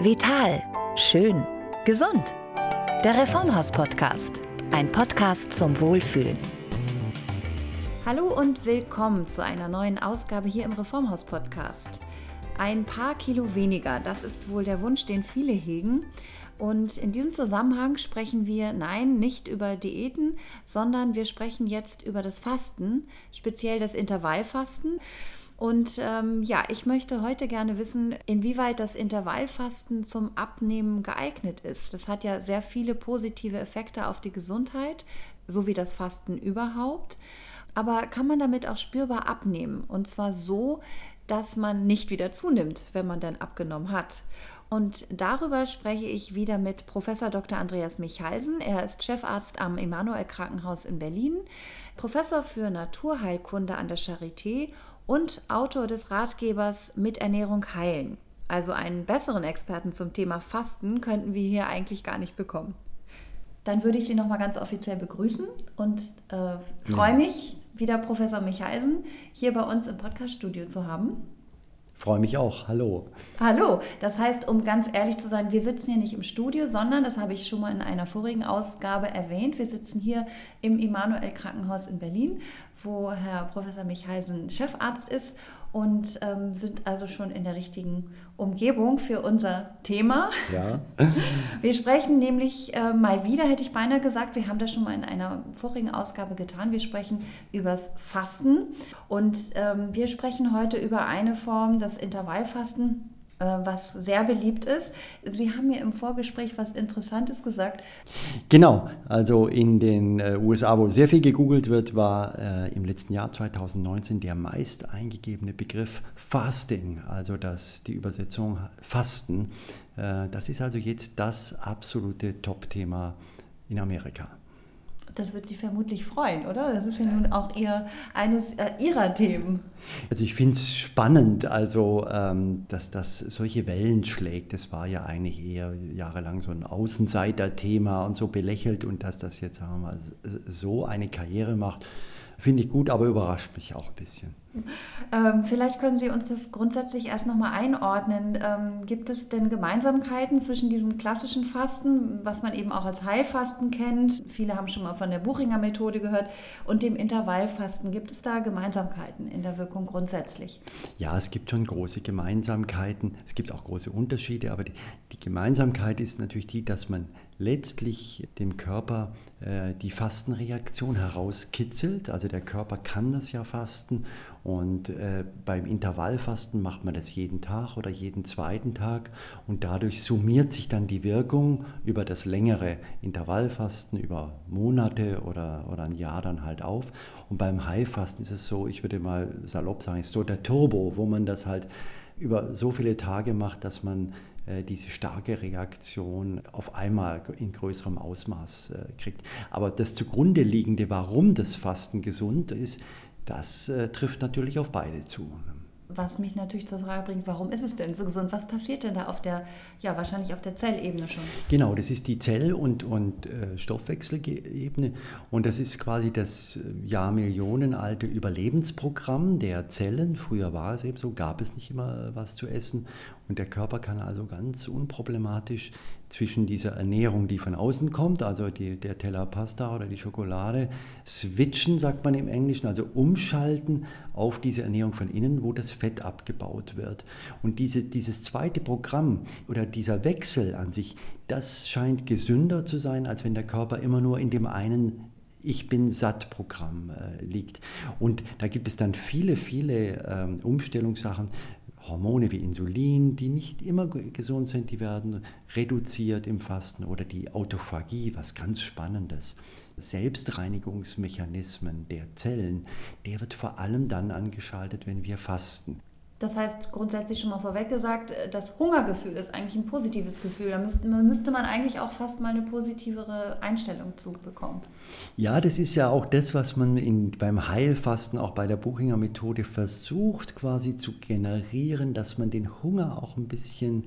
Vital, schön, gesund. Der Reformhaus-Podcast. Ein Podcast zum Wohlfühlen. Hallo und willkommen zu einer neuen Ausgabe hier im Reformhaus-Podcast. Ein paar Kilo weniger, das ist wohl der Wunsch, den viele hegen. Und in diesem Zusammenhang sprechen wir, nein, nicht über Diäten, sondern wir sprechen jetzt über das Fasten, speziell das Intervallfasten. Und ähm, ja, ich möchte heute gerne wissen, inwieweit das Intervallfasten zum Abnehmen geeignet ist. Das hat ja sehr viele positive Effekte auf die Gesundheit, so wie das Fasten überhaupt. Aber kann man damit auch spürbar abnehmen? Und zwar so, dass man nicht wieder zunimmt, wenn man dann abgenommen hat. Und darüber spreche ich wieder mit Professor Dr. Andreas Michalsen. Er ist Chefarzt am Emanuel Krankenhaus in Berlin, Professor für Naturheilkunde an der Charité und Autor des Ratgebers Mit Ernährung heilen. Also einen besseren Experten zum Thema Fasten könnten wir hier eigentlich gar nicht bekommen. Dann würde ich Sie nochmal ganz offiziell begrüßen und äh, freue mich, wieder Professor Michalsen hier bei uns im Podcaststudio zu haben. Freue mich auch. Hallo. Hallo. Das heißt, um ganz ehrlich zu sein, wir sitzen hier nicht im Studio, sondern, das habe ich schon mal in einer vorigen Ausgabe erwähnt, wir sitzen hier im Immanuel Krankenhaus in Berlin, wo Herr Professor Michalsen Chefarzt ist und ähm, sind also schon in der richtigen Umgebung für unser Thema. Ja. Wir sprechen nämlich äh, mal wieder, hätte ich beinahe gesagt, wir haben das schon mal in einer vorigen Ausgabe getan. Wir sprechen übers Fasten und ähm, wir sprechen heute über eine Form, das Intervallfasten was sehr beliebt ist. Sie haben mir im Vorgespräch was Interessantes gesagt. Genau, also in den äh, USA, wo sehr viel gegoogelt wird, war äh, im letzten Jahr 2019 der meist eingegebene Begriff Fasting, also das, die Übersetzung Fasten. Äh, das ist also jetzt das absolute Top-Thema in Amerika. Das wird Sie vermutlich freuen, oder? Das ist ja nun auch ihr, eines äh, Ihrer Themen. Also ich finde es spannend, also ähm, dass das solche Wellen schlägt. Das war ja eigentlich eher jahrelang so ein Außenseiter-Thema und so belächelt und dass das jetzt sagen wir mal, so eine Karriere macht, finde ich gut, aber überrascht mich auch ein bisschen. Ähm, vielleicht können Sie uns das grundsätzlich erst nochmal einordnen. Ähm, gibt es denn Gemeinsamkeiten zwischen diesem klassischen Fasten, was man eben auch als Heilfasten kennt? Viele haben schon mal von der Buchinger Methode gehört. Und dem Intervallfasten. Gibt es da Gemeinsamkeiten in der Wirkung grundsätzlich? Ja, es gibt schon große Gemeinsamkeiten. Es gibt auch große Unterschiede. Aber die, die Gemeinsamkeit ist natürlich die, dass man letztlich dem Körper äh, die Fastenreaktion herauskitzelt. Also der Körper kann das ja fasten und äh, beim Intervallfasten macht man das jeden Tag oder jeden zweiten Tag und dadurch summiert sich dann die Wirkung über das längere Intervallfasten, über Monate oder, oder ein Jahr dann halt auf. Und beim Heilfasten ist es so, ich würde mal salopp sagen, ist so der Turbo, wo man das halt über so viele Tage macht, dass man diese starke Reaktion auf einmal in größerem Ausmaß äh, kriegt. Aber das zugrunde liegende, warum das Fasten gesund ist, das äh, trifft natürlich auf beide zu. Was mich natürlich zur Frage bringt, warum ist es denn so gesund? Was passiert denn da auf der, ja, wahrscheinlich auf der Zellebene schon? Genau, das ist die Zell- und, und äh, Stoffwechselebene und das ist quasi das äh, jahrmillionenalte Überlebensprogramm der Zellen. Früher war es eben so, gab es nicht immer was zu essen und der Körper kann also ganz unproblematisch zwischen dieser Ernährung, die von außen kommt, also die, der Teller Pasta oder die Schokolade, switchen, sagt man im Englischen, also umschalten auf diese Ernährung von innen, wo das Fett abgebaut wird. Und diese, dieses zweite Programm oder dieser Wechsel an sich, das scheint gesünder zu sein, als wenn der Körper immer nur in dem einen ich bin satt Programm äh, liegt. Und da gibt es dann viele, viele ähm, Umstellungssachen, Hormone wie Insulin, die nicht immer gesund sind, die werden reduziert im Fasten oder die Autophagie, was ganz Spannendes. Selbstreinigungsmechanismen der Zellen, der wird vor allem dann angeschaltet, wenn wir fasten. Das heißt, grundsätzlich schon mal vorweg gesagt, äh, das Hungergefühl ist eigentlich ein positives Gefühl. Da müsste, müsste man eigentlich auch fast mal eine positivere Einstellung zu bekommen. Ja, das ist ja auch das, was man in, beim Heilfasten, auch bei der Buchinger Methode versucht quasi zu generieren, dass man den Hunger auch ein bisschen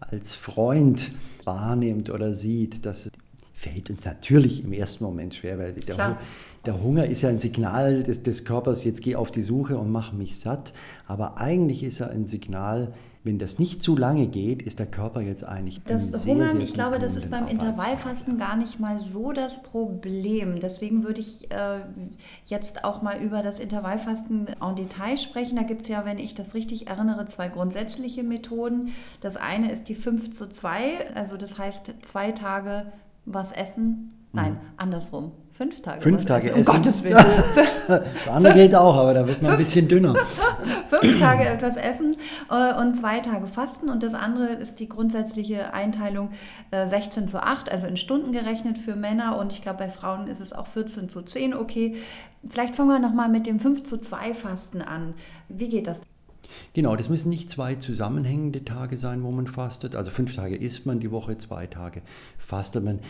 als Freund wahrnimmt oder sieht. Das fällt uns natürlich im ersten Moment schwer, weil der, der Hunger ist ja ein Signal des, des Körpers, jetzt geh auf die Suche und mach mich satt. Aber eigentlich ist er ein Signal, wenn das nicht zu lange geht, ist der Körper jetzt eigentlich. Das sehr, Hungern, sehr ich glaube, das ist beim Intervallfasten gar nicht mal so das Problem. Deswegen würde ich äh, jetzt auch mal über das Intervallfasten en Detail sprechen. Da gibt es ja, wenn ich das richtig erinnere, zwei grundsätzliche Methoden. Das eine ist die 5 zu 2, also das heißt zwei Tage was essen. Nein, mhm. andersrum. Fünf Tage. Fünf Tage essen. Um Gottes Willen. das andere geht auch, aber da wird man ein bisschen dünner. Fünf Tage etwas essen äh, und zwei Tage fasten. Und das andere ist die grundsätzliche Einteilung 16 äh, zu 8, also in Stunden gerechnet für Männer. Und ich glaube, bei Frauen ist es auch 14 zu 10 okay. Vielleicht fangen wir nochmal mit dem 5 zu 2 Fasten an. Wie geht das? Genau, das müssen nicht zwei zusammenhängende Tage sein, wo man fastet. Also fünf Tage isst man die Woche, zwei Tage fastet man.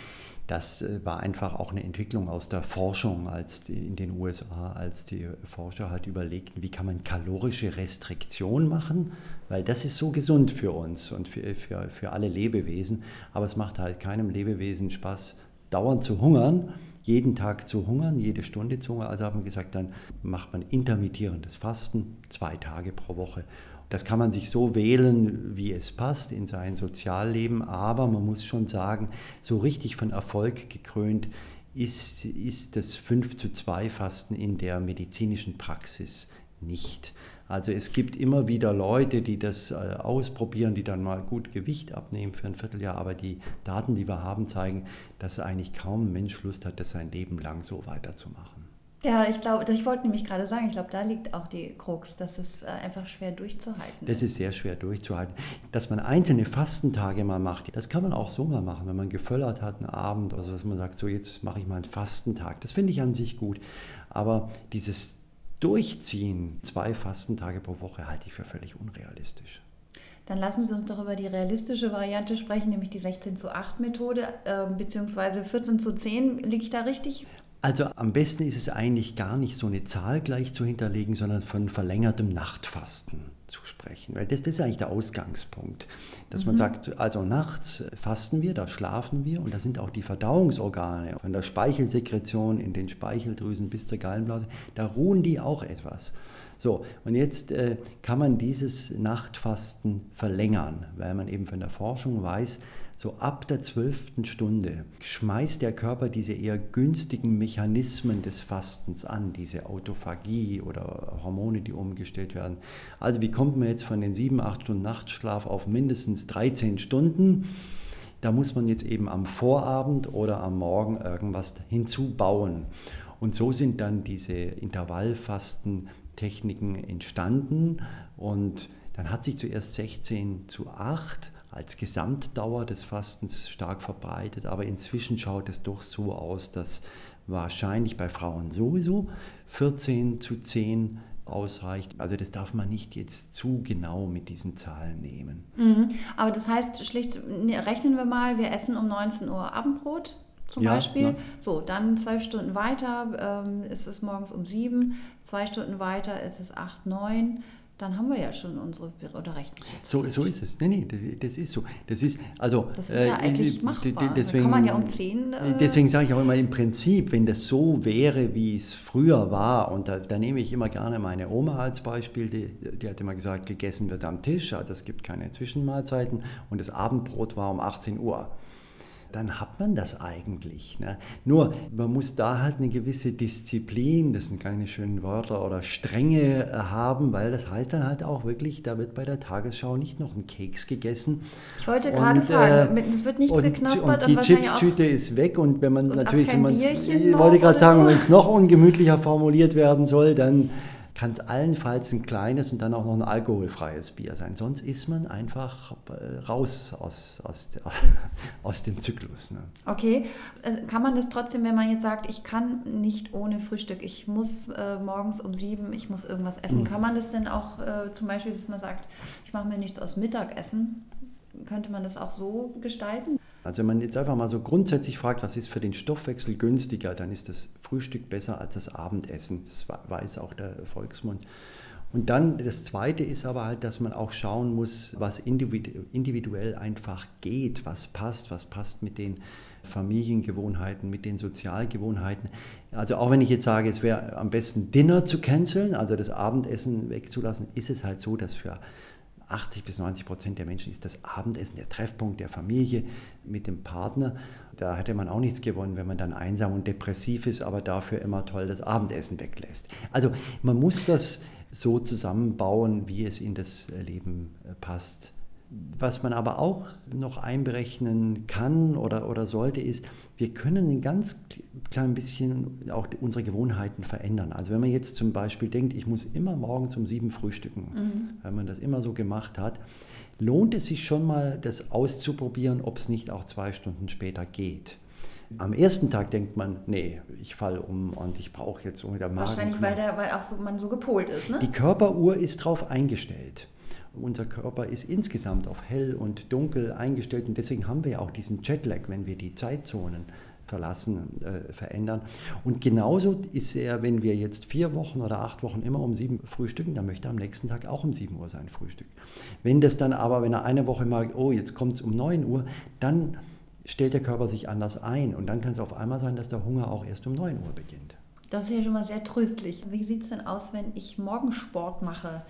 Das äh, war einfach auch eine Entwicklung aus der Forschung als die, in den USA, als die Forscher halt überlegten, wie kann man kalorische Restriktion machen, weil das ist so gesund für uns und für, für, für alle Lebewesen. Aber es macht halt keinem Lebewesen Spaß, dauernd zu hungern, jeden Tag zu hungern, jede Stunde zu hungern. Also haben wir gesagt, dann macht man intermittierendes Fasten, zwei Tage pro Woche. Das kann man sich so wählen, wie es passt in sein Sozialleben, aber man muss schon sagen, so richtig von Erfolg gekrönt ist, ist das 5 zu 2 Fasten in der medizinischen Praxis nicht. Also es gibt immer wieder Leute, die das äh, ausprobieren, die dann mal gut Gewicht abnehmen für ein Vierteljahr, aber die Daten, die wir haben, zeigen, dass eigentlich kaum ein Mensch Lust hat, das sein Leben lang so weiterzumachen. Ja, ich glaube, ich wollte nämlich gerade sagen, ich glaube, da liegt auch die Krux, dass es äh, einfach schwer durchzuhalten ist. Das ist sehr schwer durchzuhalten. Dass man einzelne Fastentage mal macht, das kann man auch so mal machen, wenn man geföllert hat einen Abend, also dass man sagt, so jetzt mache ich mal einen Fastentag. Das finde ich an sich gut. Aber dieses Durchziehen, zwei Fastentage pro Woche, halte ich für völlig unrealistisch. Dann lassen Sie uns doch über die realistische Variante sprechen, nämlich die 16 zu 8 Methode, äh, beziehungsweise 14 zu 10. Liege ich da richtig? Also am besten ist es eigentlich gar nicht so eine Zahl gleich zu hinterlegen, sondern von verlängertem Nachtfasten zu sprechen. Weil das, das ist eigentlich der Ausgangspunkt. Dass mhm. man sagt, also nachts fasten wir, da schlafen wir und da sind auch die Verdauungsorgane von der Speichelsekretion in den Speicheldrüsen bis zur Gallenblase, da ruhen die auch etwas. So, und jetzt äh, kann man dieses Nachtfasten verlängern, weil man eben von der Forschung weiß, so ab der zwölften Stunde schmeißt der Körper diese eher günstigen Mechanismen des Fastens an, diese Autophagie oder Hormone, die umgestellt werden. Also wie kommt man jetzt von den sieben, acht Stunden Nachtschlaf auf mindestens 13 Stunden? Da muss man jetzt eben am Vorabend oder am Morgen irgendwas hinzubauen. Und so sind dann diese Intervallfastentechniken entstanden und dann hat sich zuerst 16 zu 8 als Gesamtdauer des Fastens stark verbreitet, aber inzwischen schaut es doch so aus, dass wahrscheinlich bei Frauen sowieso 14 zu 10 ausreicht. Also das darf man nicht jetzt zu genau mit diesen Zahlen nehmen. Mhm. Aber das heißt schlicht, ne, rechnen wir mal, wir essen um 19 Uhr Abendbrot zum ja, Beispiel. Ja. So, dann zwölf Stunden weiter ähm, ist es morgens um sieben, zwei Stunden weiter ist es acht, neun dann haben wir ja schon unsere, oder recht So, so ist es. Nee, nee, das, das, ist so. Das ist, also, das ist ja äh, eigentlich machbar. Deswegen, kann man ja um 10... Äh, deswegen sage ich auch immer im Prinzip, wenn das so wäre, wie es früher war, und da, da nehme ich immer gerne meine Oma als Beispiel, die, die hat immer gesagt, gegessen wird am Tisch, also es gibt keine Zwischenmahlzeiten und das Abendbrot war um 18 Uhr dann hat man das eigentlich. Ne? Nur, man muss da halt eine gewisse Disziplin, das sind keine schönen Wörter, oder Strenge äh, haben, weil das heißt dann halt auch wirklich, da wird bei der Tagesschau nicht noch ein Keks gegessen. Ich wollte gerade fragen, äh, es wird nichts und, geknaspert. Und die Chipstüte ist weg und wenn man natürlich, wenn man ich wollte gerade sagen, so. wenn es noch ungemütlicher formuliert werden soll, dann kann es allenfalls ein kleines und dann auch noch ein alkoholfreies Bier sein. Sonst ist man einfach äh, raus aus, aus, der, aus dem Zyklus. Ne? Okay, äh, kann man das trotzdem, wenn man jetzt sagt, ich kann nicht ohne Frühstück, ich muss äh, morgens um sieben, ich muss irgendwas essen, mhm. kann man das denn auch äh, zum Beispiel, dass man sagt, ich mache mir nichts aus Mittagessen? Könnte man das auch so gestalten? Also wenn man jetzt einfach mal so grundsätzlich fragt, was ist für den Stoffwechsel günstiger, dann ist das Frühstück besser als das Abendessen. Das weiß auch der Volksmund. Und dann das Zweite ist aber halt, dass man auch schauen muss, was individuell einfach geht, was passt, was passt mit den Familiengewohnheiten, mit den Sozialgewohnheiten. Also auch wenn ich jetzt sage, es wäre am besten Dinner zu canceln, also das Abendessen wegzulassen, ist es halt so, dass für 80 bis 90 Prozent der Menschen ist das Abendessen der Treffpunkt der Familie mit dem Partner. Da hätte man auch nichts gewonnen, wenn man dann einsam und depressiv ist, aber dafür immer toll das Abendessen weglässt. Also man muss das so zusammenbauen, wie es in das Leben äh, passt. Was man aber auch noch einberechnen kann oder, oder sollte, ist, wir können ein ganz klein bisschen auch unsere Gewohnheiten verändern. Also wenn man jetzt zum Beispiel denkt, ich muss immer morgens um sieben frühstücken, mhm. wenn man das immer so gemacht hat, lohnt es sich schon mal, das auszuprobieren, ob es nicht auch zwei Stunden später geht. Am ersten Tag denkt man, nee, ich falle um und ich brauche jetzt wieder Magen. Wahrscheinlich, weil, der, weil auch so, man so gepolt ist. Ne? Die Körperuhr ist darauf eingestellt. Unser Körper ist insgesamt auf hell und dunkel eingestellt und deswegen haben wir auch diesen Jetlag, wenn wir die Zeitzonen verlassen, äh, verändern. Und genauso ist er, wenn wir jetzt vier Wochen oder acht Wochen immer um sieben frühstücken, dann möchte er am nächsten Tag auch um sieben Uhr sein Frühstück. Wenn das dann aber, wenn er eine Woche mal, oh, jetzt kommt es um neun Uhr, dann stellt der Körper sich anders ein. Und dann kann es auf einmal sein, dass der Hunger auch erst um 9 Uhr beginnt. Das ist ja schon mal sehr tröstlich. Wie sieht es denn aus, wenn ich Morgensport mache?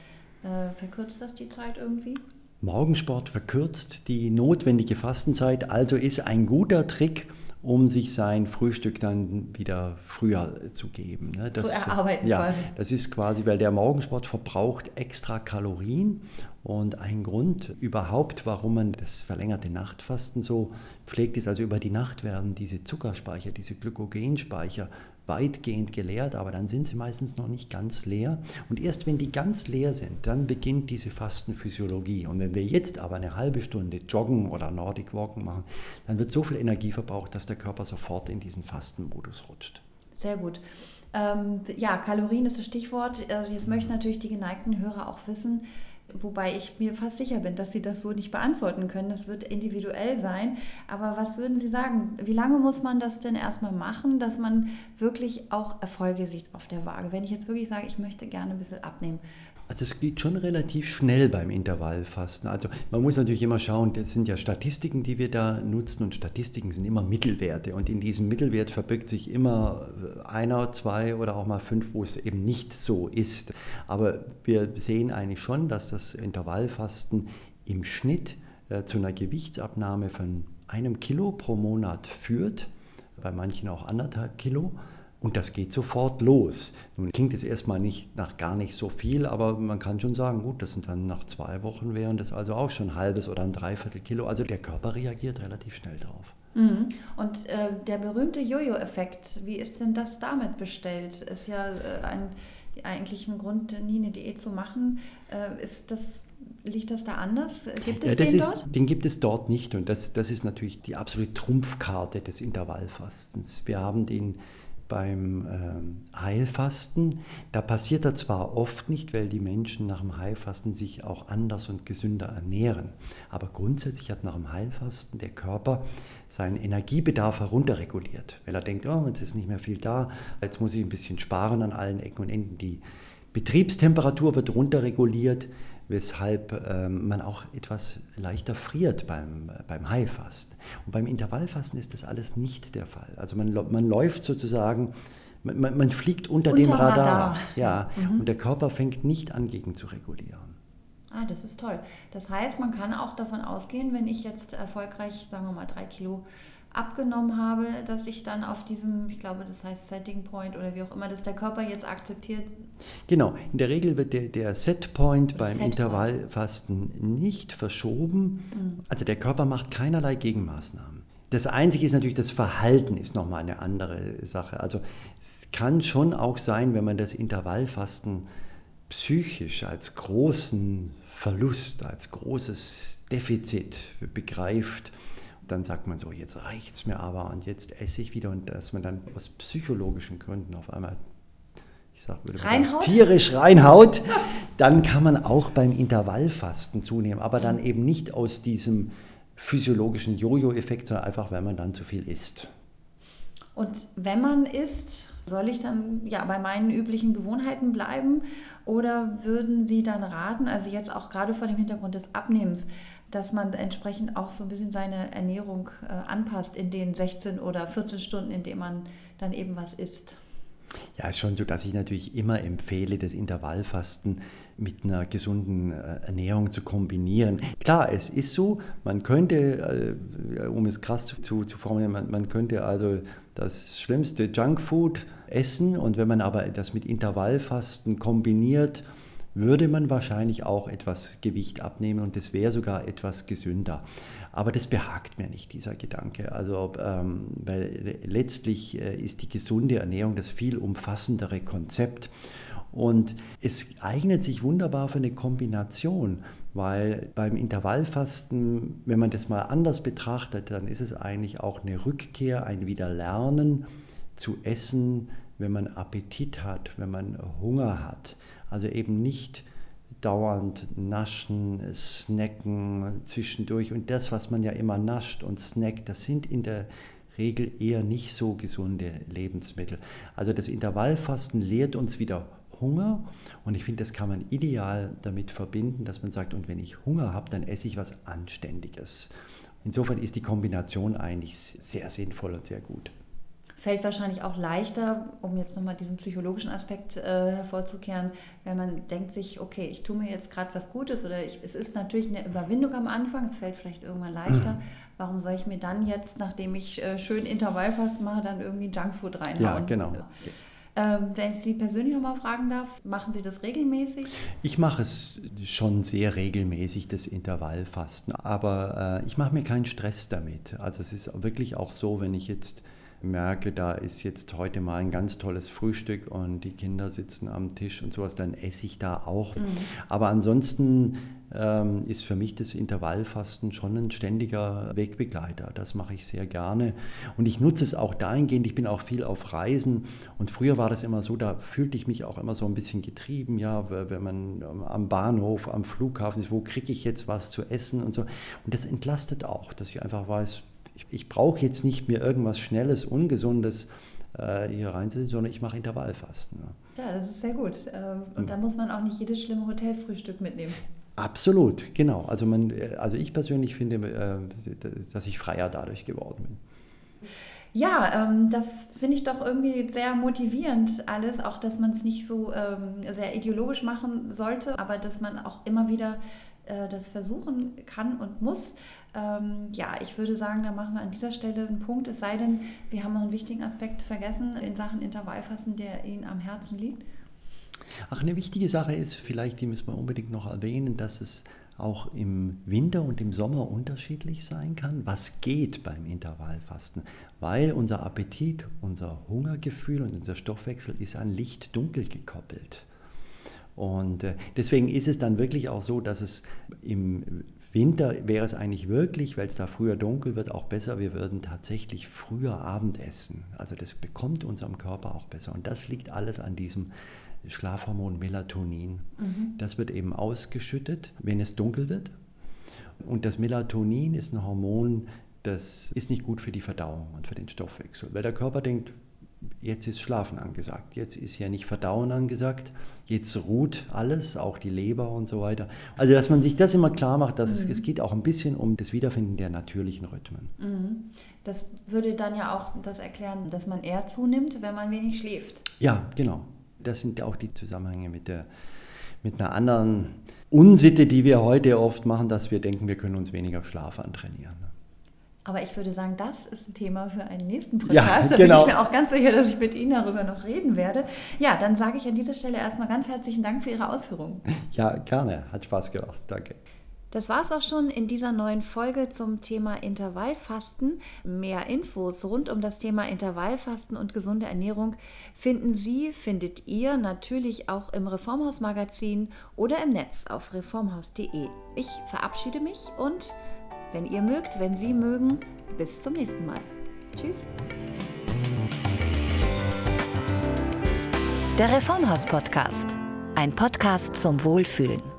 Äh, verkürzt das die Zeit irgendwie? Morgensport verkürzt die notwendige Fastenzeit, also ist ein guter Trick, um sich sein Frühstück dann wieder früher zu geben. Ne? Das, zu erarbeiten ja, quasi. Das ist quasi, weil der Morgensport verbraucht extra Kalorien und ein Grund überhaupt, warum man das verlängerte Nachtfasten so pflegt, ist also über die Nacht werden diese Zuckerspeicher, diese Glykogenspeicher weitgehend geleert, aber dann sind sie meistens noch nicht ganz leer. Und erst wenn die ganz leer sind, dann beginnt diese Fastenphysiologie. Und wenn wir jetzt aber eine halbe Stunde Joggen oder Nordic Walken machen, dann wird so viel Energie verbraucht, dass der Körper sofort in diesen Fastenmodus rutscht. Sehr gut. Ähm, ja, Kalorien ist das Stichwort. Also jetzt möchten natürlich die geneigten Hörer auch wissen, Wobei ich mir fast sicher bin, dass Sie das so nicht beantworten können. Das wird individuell sein. Aber was würden Sie sagen? Wie lange muss man das denn erstmal machen, dass man wirklich auch Erfolge sieht auf der Waage? Wenn ich jetzt wirklich sage, ich möchte gerne ein bisschen abnehmen, also es geht schon relativ schnell beim Intervallfasten. Also man muss natürlich immer schauen, das sind ja Statistiken, die wir da nutzen und Statistiken sind immer Mittelwerte und in diesem Mittelwert verbirgt sich immer einer, zwei oder auch mal fünf, wo es eben nicht so ist. Aber wir sehen eigentlich schon, dass das Intervallfasten im Schnitt äh, zu einer Gewichtsabnahme von einem Kilo pro Monat führt, bei manchen auch anderthalb Kilo. Und das geht sofort los. Nun klingt es erstmal nicht nach gar nicht so viel, aber man kann schon sagen, gut, das sind dann nach zwei Wochen wären das also auch schon ein halbes oder ein Dreiviertel Kilo. Also der Körper reagiert relativ schnell drauf. Mhm. Und äh, der berühmte Jojo-Effekt, wie ist denn das damit bestellt? Ist ja äh, ein, eigentlich ein Grund, nie eine Diät zu machen. Äh, ist das Liegt das da anders? Gibt es ja, den ist, dort? Den gibt es dort nicht und das, das ist natürlich die absolute Trumpfkarte des Intervallfastens. Wir haben den beim äh, Heilfasten. Da passiert das zwar oft nicht, weil die Menschen nach dem Heilfasten sich auch anders und gesünder ernähren. Aber grundsätzlich hat nach dem Heilfasten der Körper seinen Energiebedarf herunterreguliert. Weil er denkt, oh, jetzt ist nicht mehr viel da, jetzt muss ich ein bisschen sparen an allen Ecken und Enden. Die Betriebstemperatur wird runterreguliert weshalb ähm, man auch etwas leichter friert beim, beim Heilfasten. Und beim Intervallfasten ist das alles nicht der Fall. Also man, man läuft sozusagen, man, man fliegt unter, unter dem Radar. Radar. Ja, mhm. und der Körper fängt nicht an, gegen zu regulieren. Ah, das ist toll. Das heißt, man kann auch davon ausgehen, wenn ich jetzt erfolgreich, sagen wir mal, drei Kilo abgenommen habe, dass ich dann auf diesem, ich glaube, das heißt Setting Point oder wie auch immer, dass der Körper jetzt akzeptiert. Genau, in der Regel wird der, der Set Point beim Set Intervallfasten nicht verschoben. Mhm. Also der Körper macht keinerlei Gegenmaßnahmen. Das Einzige ist natürlich, das Verhalten ist nochmal eine andere Sache. Also es kann schon auch sein, wenn man das Intervallfasten psychisch als großen Verlust, als großes Defizit begreift, dann sagt man so, jetzt reicht es mir aber und jetzt esse ich wieder und dass man dann aus psychologischen Gründen auf einmal, ich sag, würde reinhaut? Sagen, tierisch reinhaut, dann kann man auch beim Intervallfasten zunehmen, aber dann eben nicht aus diesem physiologischen Jojo-Effekt, sondern einfach, weil man dann zu viel isst. Und wenn man isst, soll ich dann ja bei meinen üblichen Gewohnheiten bleiben oder würden Sie dann raten, also jetzt auch gerade vor dem Hintergrund des Abnehmens, dass man entsprechend auch so ein bisschen seine Ernährung äh, anpasst in den 16 oder 14 Stunden, in denen man dann eben was isst? Ja, ist schon so, dass ich natürlich immer empfehle, das Intervallfasten mit einer gesunden äh, Ernährung zu kombinieren. Klar, es ist so, man könnte, äh, um es krass zu, zu formulieren, man, man könnte also das schlimmste Junkfood essen und wenn man aber das mit Intervallfasten kombiniert, würde man wahrscheinlich auch etwas Gewicht abnehmen und es wäre sogar etwas gesünder. Aber das behagt mir nicht, dieser Gedanke. Also, ähm, weil letztlich äh, ist die gesunde Ernährung das viel umfassendere Konzept. Und es eignet sich wunderbar für eine Kombination, weil beim Intervallfasten, wenn man das mal anders betrachtet, dann ist es eigentlich auch eine Rückkehr, ein Wiederlernen zu essen, wenn man Appetit hat, wenn man Hunger hat. Also eben nicht dauernd naschen, snacken zwischendurch. Und das, was man ja immer nascht und snackt, das sind in der Regel eher nicht so gesunde Lebensmittel. Also das Intervallfasten lehrt uns wieder Hunger und ich finde, das kann man ideal damit verbinden, dass man sagt, und wenn ich Hunger habe, dann esse ich was Anständiges. Insofern ist die Kombination eigentlich sehr sinnvoll und sehr gut fällt wahrscheinlich auch leichter, um jetzt nochmal diesen psychologischen Aspekt äh, hervorzukehren, wenn man denkt sich, okay, ich tue mir jetzt gerade was Gutes oder ich, es ist natürlich eine Überwindung am Anfang, es fällt vielleicht irgendwann leichter. Mhm. Warum soll ich mir dann jetzt, nachdem ich äh, schön Intervallfast mache, dann irgendwie Junkfood reinhauen? Ja, genau. Ähm, wenn ich Sie persönlich nochmal fragen darf, machen Sie das regelmäßig? Ich mache es schon sehr regelmäßig, das Intervallfasten, aber äh, ich mache mir keinen Stress damit. Also es ist wirklich auch so, wenn ich jetzt merke, da ist jetzt heute mal ein ganz tolles Frühstück und die Kinder sitzen am Tisch und sowas, dann esse ich da auch. Mhm. Aber ansonsten ähm, ist für mich das Intervallfasten schon ein ständiger Wegbegleiter. Das mache ich sehr gerne. Und ich nutze es auch dahingehend, ich bin auch viel auf Reisen. Und früher war das immer so, da fühlte ich mich auch immer so ein bisschen getrieben, ja, wenn man am Bahnhof, am Flughafen ist, wo kriege ich jetzt was zu essen und so. Und das entlastet auch, dass ich einfach weiß, ich, ich brauche jetzt nicht mehr irgendwas Schnelles, Ungesundes äh, hier reinzusetzen, sondern ich mache Intervallfasten. Ja. ja, das ist sehr gut. Ähm, und mhm. da muss man auch nicht jedes schlimme Hotelfrühstück mitnehmen. Absolut, genau. Also, man, äh, also ich persönlich finde, äh, dass ich freier dadurch geworden bin. Ja, ähm, das finde ich doch irgendwie sehr motivierend alles, auch dass man es nicht so ähm, sehr ideologisch machen sollte, aber dass man auch immer wieder äh, das versuchen kann und muss. Ähm, ja, ich würde sagen, da machen wir an dieser Stelle einen Punkt, es sei denn, wir haben noch einen wichtigen Aspekt vergessen in Sachen Intervallfassen, der Ihnen am Herzen liegt. Ach, eine wichtige Sache ist, vielleicht, die müssen wir unbedingt noch erwähnen, dass es auch im Winter und im Sommer unterschiedlich sein kann. Was geht beim Intervallfasten? Weil unser Appetit, unser Hungergefühl und unser Stoffwechsel ist an Licht-Dunkel gekoppelt. Und äh, deswegen ist es dann wirklich auch so, dass es im Winter wäre es eigentlich wirklich, weil es da früher dunkel wird, auch besser. Wir würden tatsächlich früher Abend essen. Also das bekommt unserem Körper auch besser. Und das liegt alles an diesem Schlafhormon Melatonin. Mhm. Das wird eben ausgeschüttet, wenn es dunkel wird. Und das Melatonin ist ein Hormon, das ist nicht gut für die Verdauung und für den Stoffwechsel, weil der Körper denkt, jetzt ist Schlafen angesagt, jetzt ist ja nicht Verdauen angesagt, jetzt ruht alles, auch die Leber und so weiter. Also dass man sich das immer klar macht, dass mhm. es, es geht auch ein bisschen um das Wiederfinden der natürlichen Rhythmen. Mhm. Das würde dann ja auch das erklären, dass man eher zunimmt, wenn man wenig schläft. Ja, genau. Das sind auch die Zusammenhänge mit, der, mit einer anderen Unsitte, die wir heute oft machen, dass wir denken, wir können uns weniger Schlaf antrainieren. Aber ich würde sagen, das ist ein Thema für einen nächsten Podcast. Ja, genau. Da bin ich genau. mir auch ganz sicher, dass ich mit Ihnen darüber noch reden werde. Ja, dann sage ich an dieser Stelle erstmal ganz herzlichen Dank für Ihre Ausführungen. Ja, gerne. Hat Spaß gemacht. Danke. Das war es auch schon in dieser neuen Folge zum Thema Intervallfasten. Mehr Infos rund um das Thema Intervallfasten und gesunde Ernährung finden Sie, findet ihr natürlich auch im Reformhaus Magazin oder im Netz auf reformhaus.de. Ich verabschiede mich und wenn ihr mögt, wenn Sie mögen, bis zum nächsten Mal. Tschüss. Der Reformhaus Podcast. Ein Podcast zum Wohlfühlen.